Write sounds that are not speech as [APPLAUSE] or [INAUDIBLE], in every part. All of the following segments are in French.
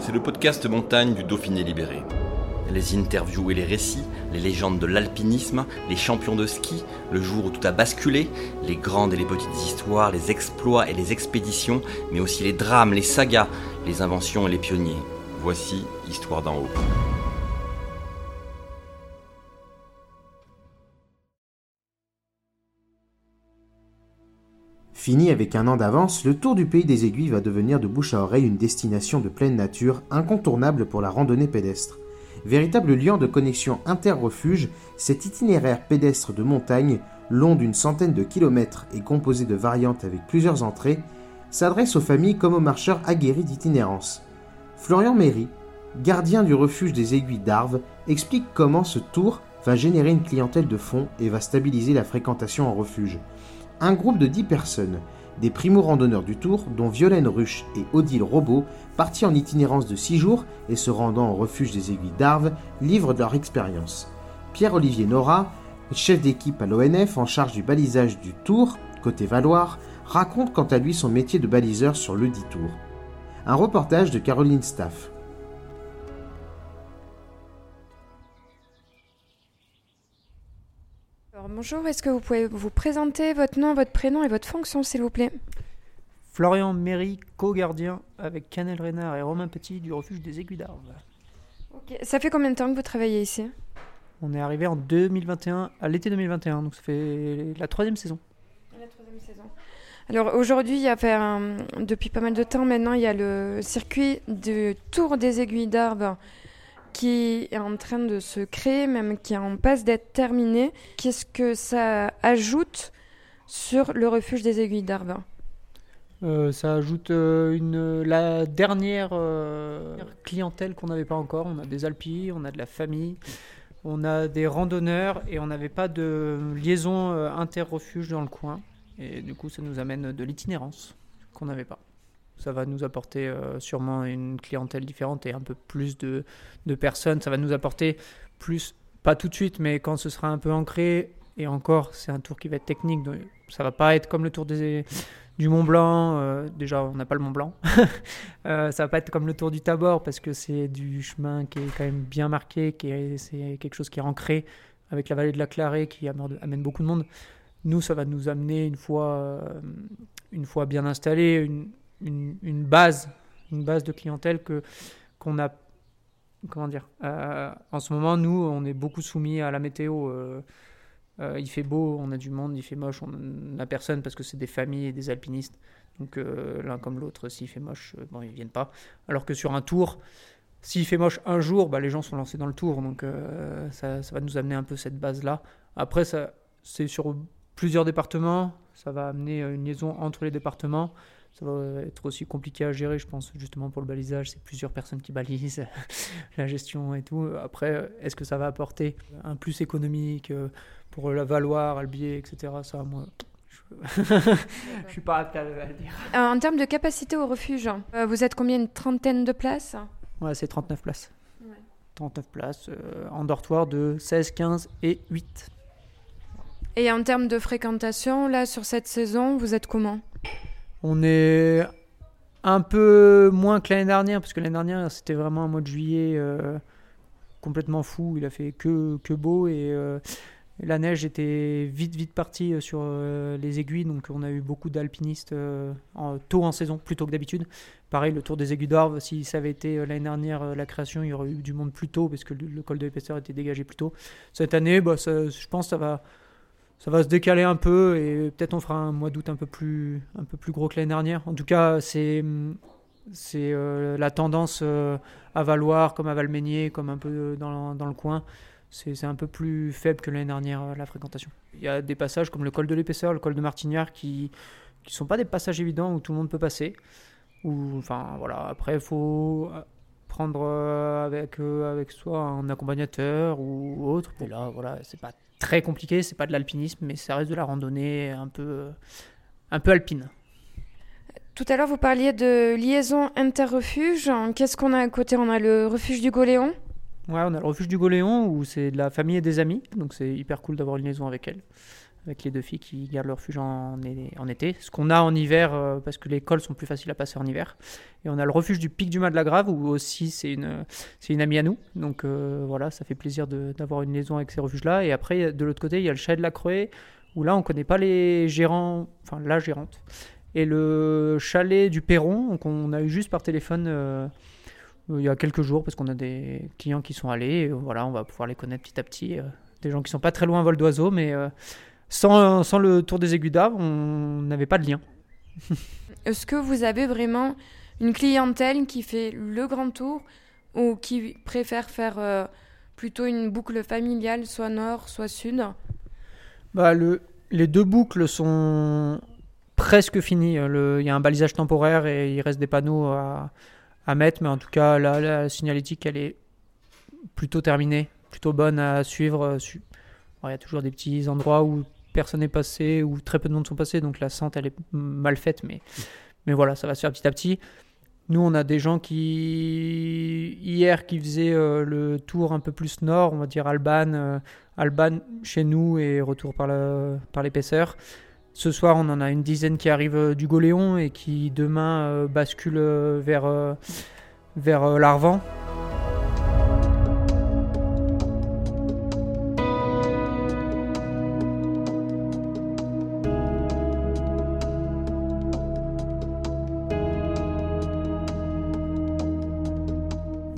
C'est le podcast montagne du Dauphiné libéré. Les interviews et les récits, les légendes de l'alpinisme, les champions de ski, le jour où tout a basculé, les grandes et les petites histoires, les exploits et les expéditions, mais aussi les drames, les sagas, les inventions et les pionniers. Voici Histoire d'en haut. Fini avec un an d'avance, le Tour du Pays des Aiguilles va devenir de bouche à oreille une destination de pleine nature incontournable pour la randonnée pédestre. Véritable lien de connexion inter-refuge, cet itinéraire pédestre de montagne, long d'une centaine de kilomètres et composé de variantes avec plusieurs entrées, s'adresse aux familles comme aux marcheurs aguerris d'itinérance. Florian Méry, gardien du refuge des aiguilles d'Arves, explique comment ce tour va générer une clientèle de fond et va stabiliser la fréquentation en refuge. Un groupe de 10 personnes, des primo-randonneurs du Tour, dont Violaine Ruche et Odile Robot, partis en itinérance de 6 jours et se rendant au refuge des aiguilles d'Arves, livrent leur expérience. Pierre-Olivier Nora, chef d'équipe à l'ONF en charge du balisage du Tour, côté Valoir, raconte quant à lui son métier de baliseur sur le dit Tour. Un reportage de Caroline Staff. Bonjour, est-ce que vous pouvez vous présenter votre nom, votre prénom et votre fonction, s'il vous plaît? Florian Méry, co-gardien avec Canel Reynard et Romain Petit du refuge des Aiguilles d'Arves. Ok, Ça fait combien de temps que vous travaillez ici? On est arrivé en 2021, à l'été 2021, donc ça fait la troisième saison. La troisième saison. Alors aujourd'hui, il y a fait un- depuis pas mal de temps maintenant, il y a le circuit du Tour des Aiguilles d'Arves qui est en train de se créer, même qui est en passe d'être terminé. Qu'est-ce que ça ajoute sur le refuge des Aiguilles d'Arves Euh, ça ajoute euh, la dernière euh, clientèle qu'on n'avait pas encore. On a des alpis, on a de la famille, on a des randonneurs et on n'avait pas de liaison inter-refuge dans le coin. Et du coup, ça nous amène de l'itinérance qu'on n'avait pas. Ça va nous apporter euh, sûrement une clientèle différente et un peu plus de, de personnes. Ça va nous apporter plus, pas tout de suite, mais quand ce sera un peu ancré. Et encore, c'est un tour qui va être technique. Donc ça va pas être comme le tour du Mont Blanc. euh, déjà, on n'a pas le Mont Blanc. [LAUGHS] Euh, ça va pas être comme le tour du Tabor parce que c'est du chemin qui est quand même bien marqué, qui est, c'est quelque chose qui est ancré avec la vallée de la Clarée qui amène amène beaucoup de monde. Nous, ça va nous amener une fois, euh, une fois bien installé, une, une, base, une base de clientèle que qu'on a. Comment dire euh, En ce moment, nous, on est beaucoup soumis à la météo. euh, euh, il fait beau, on a du monde, il fait moche, on n'a personne parce que c'est des familles et des alpinistes. Donc l'un comme l'autre, s'il fait moche, bon, ils viennent pas. Alors que sur un tour, s'il fait moche un jour, bah, les gens sont lancés dans le tour. Donc ça, ça va nous amener un peu cette base-là. Après, ça, c'est sur plusieurs départements. Ça va amener une liaison entre les départements. Ça va être aussi compliqué à gérer, je pense, justement pour le balisage. C'est plusieurs personnes qui balisent, [LAUGHS] la gestion et tout. Après, est-ce que ça va apporter un plus économique euh, pour la Valoir, Albier, etc. Ça, moi, je, [LAUGHS] je suis pas apte à le dire. Euh, En termes de capacité au refuge, euh, vous êtes combien? Une trentaine de places? Ouais, c'est 39 places. Ouais. 39 places euh, en dortoir de 16, 15 et 8. Et en termes de fréquentation, là, sur cette saison, vous êtes comment? On est un peu moins que l'année dernière, parce que l'année dernière, c'était vraiment un mois de juillet euh, complètement fou. Il a fait que, beau et euh, la neige était vite, vite partie euh, sur les aiguilles. Donc, on a eu beaucoup d'alpinistes tôt en saison, plutôt que d'habitude. Pareil, le Tour des Aiguilles d'Orve, si ça avait été l'année dernière la création, il y aurait eu du monde plus tôt, parce que le, col de l'épaisseur était dégagé plus tôt. Cette année, bah, je pense que ça va ça va se décaler un peu et peut-être on fera un mois d'août un peu plus un peu plus gros que l'année dernière. En tout cas, c'est c'est euh, la tendance euh, à Valoir, comme à Valménier, comme un peu dans, dans le coin. C'est un peu plus faible que l'année dernière, euh, la fréquentation. Il y a des passages comme le col de l'épaisseur, le col de Martignard, qui, qui sont pas des passages évidents où tout le monde peut passer. Ou, enfin, voilà. Après, il faut prendre avec, avec soi un accompagnateur ou autre. Et là, voilà, c'est pas très compliqué, c'est pas de l'alpinisme, mais ça reste de la randonnée un peu, un peu alpine. Tout à l'heure, vous parliez de liaison interrefuge. Qu'est-ce qu'on a à côté? On a le refuge du Goléon? Ouais, on a le refuge du Goléon où c'est de la famille et des amis, donc c'est hyper cool d'avoir une liaison avec elle, avec les deux filles qui gardent leur refuge en, été. Ce qu'on a en hiver, euh, parce que les cols sont plus faciles à passer en hiver. Et on a le refuge du Pic du Mas de la Grave où aussi c'est une, une amie à nous, donc euh, voilà, ça fait plaisir d'avoir une liaison avec ces refuges-là. Et après, de l'autre côté, il y a le chalet de la Croix où là, on connaît pas les gérants, enfin la gérante et le chalet du Perron, qu'on a eu juste par téléphone euh, il y a quelques jours, parce qu'on a des clients qui sont allés. voilà, on va pouvoir les connaître petit à petit. Des gens qui sont pas très loin vol d'oiseau, mais sans, sans, le tour des aiguilles d'arbre, on n'avait pas de lien. [LAUGHS] Est-ce que vous avez vraiment une clientèle qui fait le grand tour ou qui préfère faire plutôt une boucle familiale, soit nord, soit sud? Bah, le, Les deux boucles sont presque fini. Euh, il y a un balisage temporaire et il reste des panneaux à, mettre, mais en tout cas, là, la signalétique, elle est plutôt terminée, plutôt bonne à suivre. Euh, il y a toujours des petits endroits où personne n'est passé, où très peu de monde sont passés, donc la sente, elle est mal faite, mais, mais voilà, ça va se faire petit à petit. Nous, on a des gens qui, hier, qui faisaient euh, le tour un peu plus nord, on va dire Alban, Alban chez nous et retour par l'épaisseur. Ce soir, on en a une dizaine qui arrivent euh, du Goléon et qui demain euh, basculent euh, vers, vers l'Arvan.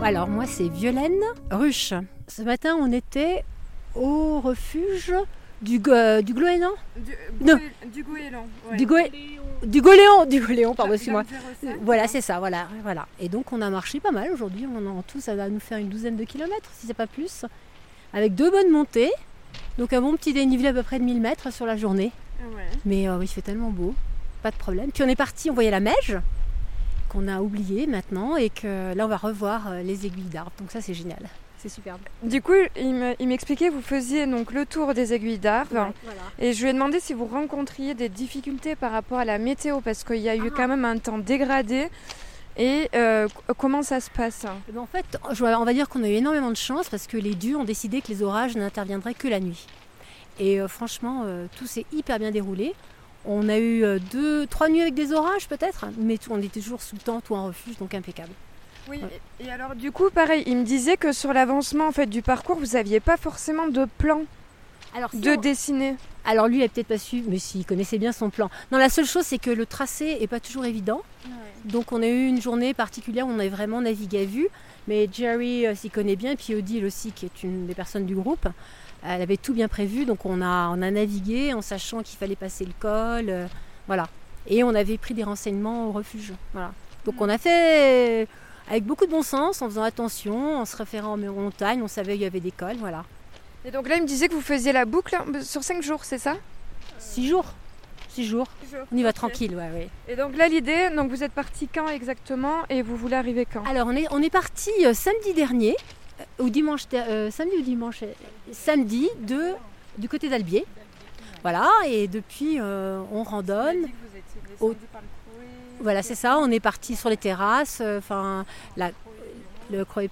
Alors moi c'est Violaine Ruche. Ce matin on était au refuge du, euh, du Gloénan Du, non. du Goéland. Du, du Goléon, du Goléon, pardon, moi Voilà, c'est ça, voilà, voilà. Et donc on a marché pas mal aujourd'hui. On en tout, ça va nous faire une douzaine de kilomètres, si c'est pas plus, avec deux bonnes montées. Donc un bon petit dénivelé à peu près de 1000 mètres sur la journée. Ah Mais euh, il fait tellement beau, pas de problème. Puis on est parti, on voyait la Meige qu'on a oublié maintenant et que là on va revoir euh, les aiguilles d'arbres. Donc ça c'est génial. C'est superbe. Du coup, il m'expliquait, vous faisiez donc le tour des aiguilles d'arbre. Et je lui ai demandé si vous rencontriez des difficultés par rapport à la météo, parce qu'il y a eu ah. quand même un temps dégradé. Et euh, comment ça se passe? Eh ben, En fait, on va dire qu'on a eu énormément de chance parce que les dieux ont décidé que les orages n'interviendraient que la nuit. Et euh, franchement, euh, tout s'est hyper bien déroulé. On a eu deux, trois nuits avec des orages peut-être, mais on était toujours sous tente ou en refuge, donc impeccable. Oui, et alors du coup, pareil, il me disait que sur l'avancement en fait du parcours, vous n'aviez pas forcément de plan alors, de dessiner. Alors lui, il n'a peut-être pas su, mais s'il connaissait bien son plan. Non, la seule chose, c'est que le tracé est pas toujours évident. Donc on a eu une journée particulière où on a vraiment navigué à vue. Mais Jerry euh, s'y connaît bien, et puis Odile aussi, qui est une des personnes du groupe. Elle avait tout bien prévu, donc on a, on a navigué en sachant qu'il fallait passer le col. Euh, voilà. Et on avait pris des renseignements au refuge. Voilà. Donc mm. on a fait avec beaucoup de bon sens, en faisant attention, en se référant aux montagnes, on savait qu'il y avait des cols, voilà. Et donc là, il me disait que vous faisiez la boucle sur 5 jours, c'est ça? 6 jours. 6 jours. On y va tranquille, ouais, ouais. Et donc là, l'idée, donc vous êtes parti quand exactement et vous voulez arriver quand? Alors on est, on est parti euh, samedi dernier, euh, ou dimanche, euh, samedi ou dimanche, samedi de, du côté d'Albier. Voilà, et depuis on randonne. Vous voilà, c'est ça. On est parti sur les terrasses, euh, enfin, le Croix et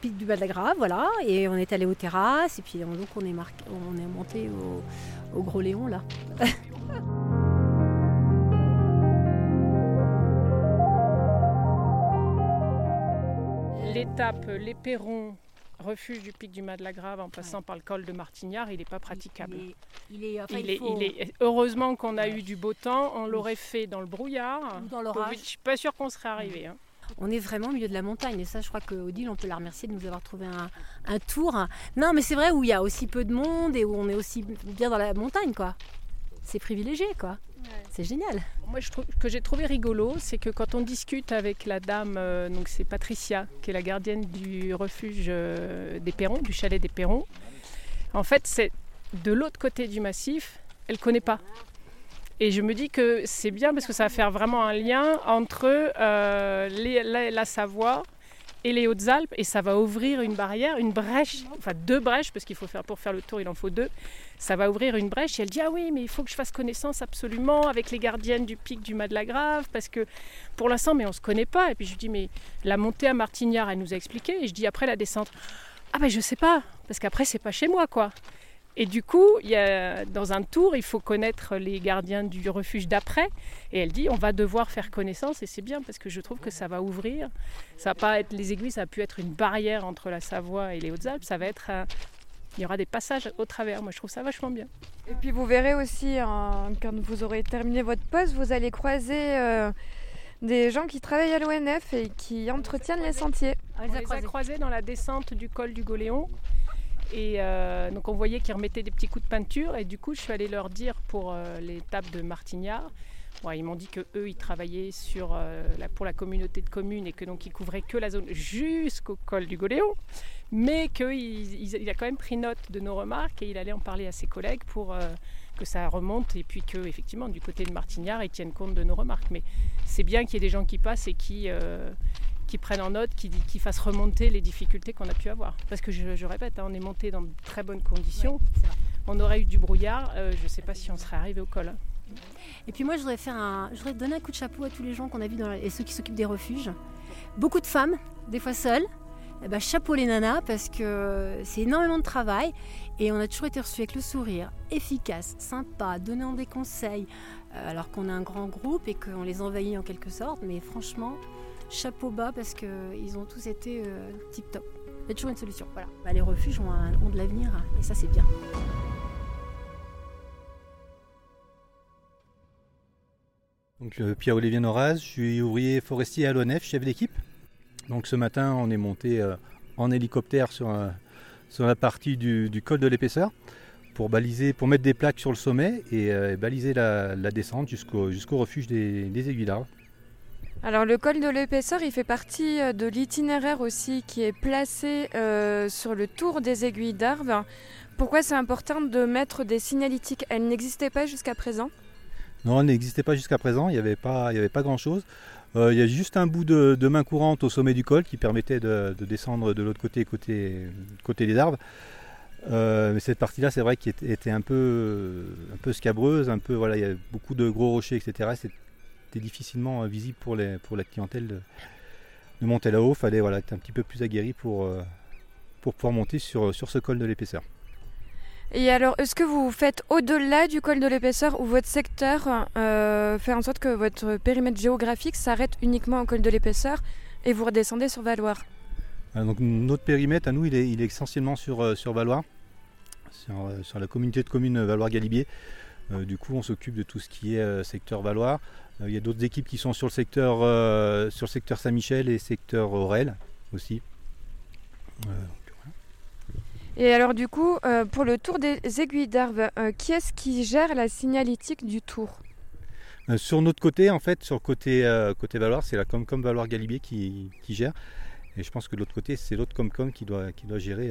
Perron, euh, après euh, Pic du Bas-de-la-Grave, voilà. Et on est allé aux terrasses, et puis donc on est, on est monté au, Gros Léon, là. [LAUGHS] L'étape, les perrons, refuge du pic du Mas de la Grave en passant par le col de Martignard, il n'est pas praticable. Il est, heureusement qu'on a eu du beau temps, on l'aurait fait dans le brouillard. dans l'orage. Je suis pas sûre qu'on serait arrivé. Hein. On est vraiment au milieu de la montagne et ça, je crois que Odile, on peut la remercier de nous avoir trouvé un, tour. Non, mais c'est vrai où il y a aussi peu de monde et où on est aussi bien dans la montagne, quoi. C'est privilégié, quoi. C'est génial. Moi, je trouve, que j'ai trouvé rigolo, c'est que quand on discute avec la dame, euh, donc c'est Patricia, qui est la gardienne du refuge euh, des Perrons, du chalet des Perrons. En fait, c'est de l'autre côté du massif, elle ne connaît pas. Et je me dis que c'est bien parce que ça va faire vraiment un lien entre euh, la, Savoie et les Hautes-Alpes et ça va ouvrir une barrière, une brèche, enfin deux brèches parce qu'il faut faire pour faire le tour, il en faut deux. Ça va ouvrir une brèche et elle dit ah oui mais il faut que je fasse connaissance absolument avec les gardiennes du pic du Mas de la Grave parce que pour l'instant mais on se connaît pas et puis je dis mais la montée à Martignard elle nous a expliqué et je dis après la descente ah ben je sais pas parce qu'après c'est pas chez moi quoi. Et du coup, il y a, dans un tour, il faut connaître les gardiens du refuge d'après. Et elle dit, on va devoir faire connaissance. Et c'est bien parce que je trouve que ça va ouvrir. Ça va pas être les aiguilles, ça a pu être une barrière entre la Savoie et les Hautes-Alpes. Ça va être il y aura des passages au travers. Moi, je trouve ça vachement bien. Et puis, vous verrez aussi, hein, quand vous aurez terminé votre poste, vous allez croiser euh, des gens qui travaillent à l'ONF et qui entretiennent les sentiers. On les a croisés dans la descente du col du Goléon. Et euh, donc on voyait qu'ils remettaient des petits coups de peinture et du coup je suis allée leur dire pour euh, les l'étape de Martignard. ils m'ont dit que eux ils travaillaient euh, pour la communauté de communes et que donc ils couvraient que la zone jusqu'au col du Goléon, mais qu'il a quand même pris note de nos remarques et il allait en parler à ses collègues pour que ça remonte et puis que effectivement du côté de Martignard ils tiennent compte de nos remarques. Mais c'est bien qu'il y ait des gens qui passent et qui qui prennent en note, qui, qui fassent remonter les difficultés qu'on a pu avoir. Parce que je, répète, hein, on est monté dans de très bonnes conditions. on aurait eu du brouillard, euh, je ne sais pas si on serait arrivé au col. Et puis moi, je voudrais, faire un, je voudrais donner un coup de chapeau à tous les gens qu'on a vus dans et ceux qui s'occupent des refuges. Beaucoup de femmes, des fois seules. Eh ben, chapeau les nanas parce que c'est énormément de travail et on a toujours été reçus avec le sourire, efficace, sympa, donnant des conseils euh, alors qu'on a un grand groupe et qu'on les envahit en quelque sorte. Mais franchement, chapeau bas parce qu'ils ont tous été euh, tip top. Il y a toujours une solution. Voilà. Bah, les refuges ont, de l'avenir et ça c'est bien. Donc, Pierre-Olivier Noraz, je suis ouvrier forestier à l'ONF, chef d'équipe. Donc ce matin, on est monté euh, en hélicoptère sur, sur la partie du, col de l'épaisseur pour baliser, pour mettre des plaques sur le sommet et, euh, baliser la, descente jusqu'au jusqu'au refuge des, des aiguilles d'arbre. Alors le col de l'épaisseur, il fait partie euh, de l'itinéraire aussi qui est placé euh, sur le tour des aiguilles d'Arve. Pourquoi c'est important de mettre des signalétiques? Elles n'existaient pas jusqu'à présent? Non, elles n'existaient pas jusqu'à présent, il n'y avait pas, pas grand-chose. Euh, il y a juste un bout de, main courante au sommet du col qui permettait de, descendre de l'autre côté, côté, côté des arbres. mais cette partie-là, c'est vrai qu'elle était un peu, un peu scabreuse, un peu voilà, il y a beaucoup de gros rochers, etc c'était difficilement euh, visible pour, les, pour la clientèle de, monter là-haut. Il fallait voilà, être un petit peu plus aguerri pour, euh, pour pouvoir monter sur, sur ce col de l'épaisseur. Et alors, est-ce que vous faites au-delà du col de l'épaisseur ou votre secteur euh, fait en sorte que votre périmètre géographique s'arrête uniquement au col de l'épaisseur et vous redescendez sur Valoir donc, Notre périmètre, à nous, il est, il est essentiellement sur, sur Valoir, sur, sur, la communauté de communes Valoir-Galibier. Du coup, on s'occupe de tout ce qui est secteur Valoir. Euh, il y a d'autres équipes qui sont sur le secteur, euh, sur le secteur Saint-Michel et secteur Aurel aussi. Euh, et alors du coup, pour le tour des aiguilles d'Arve, qui est-ce qui gère la signalétique du tour? Sur notre côté, en fait, sur le côté, côté Valoir, c'est la Comcom Valoir Galibier qui, gère. Et je pense que de l'autre côté, c'est l'autre Comcom qui doit, qui doit gérer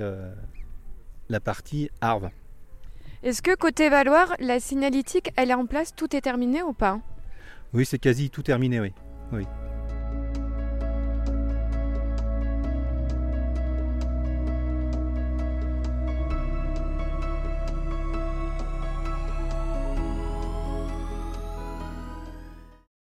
la partie Arve. Est-ce que côté Valoir, la signalétique, elle est en place, tout est terminé ou pas? Oui, c'est quasi tout terminé, oui. oui.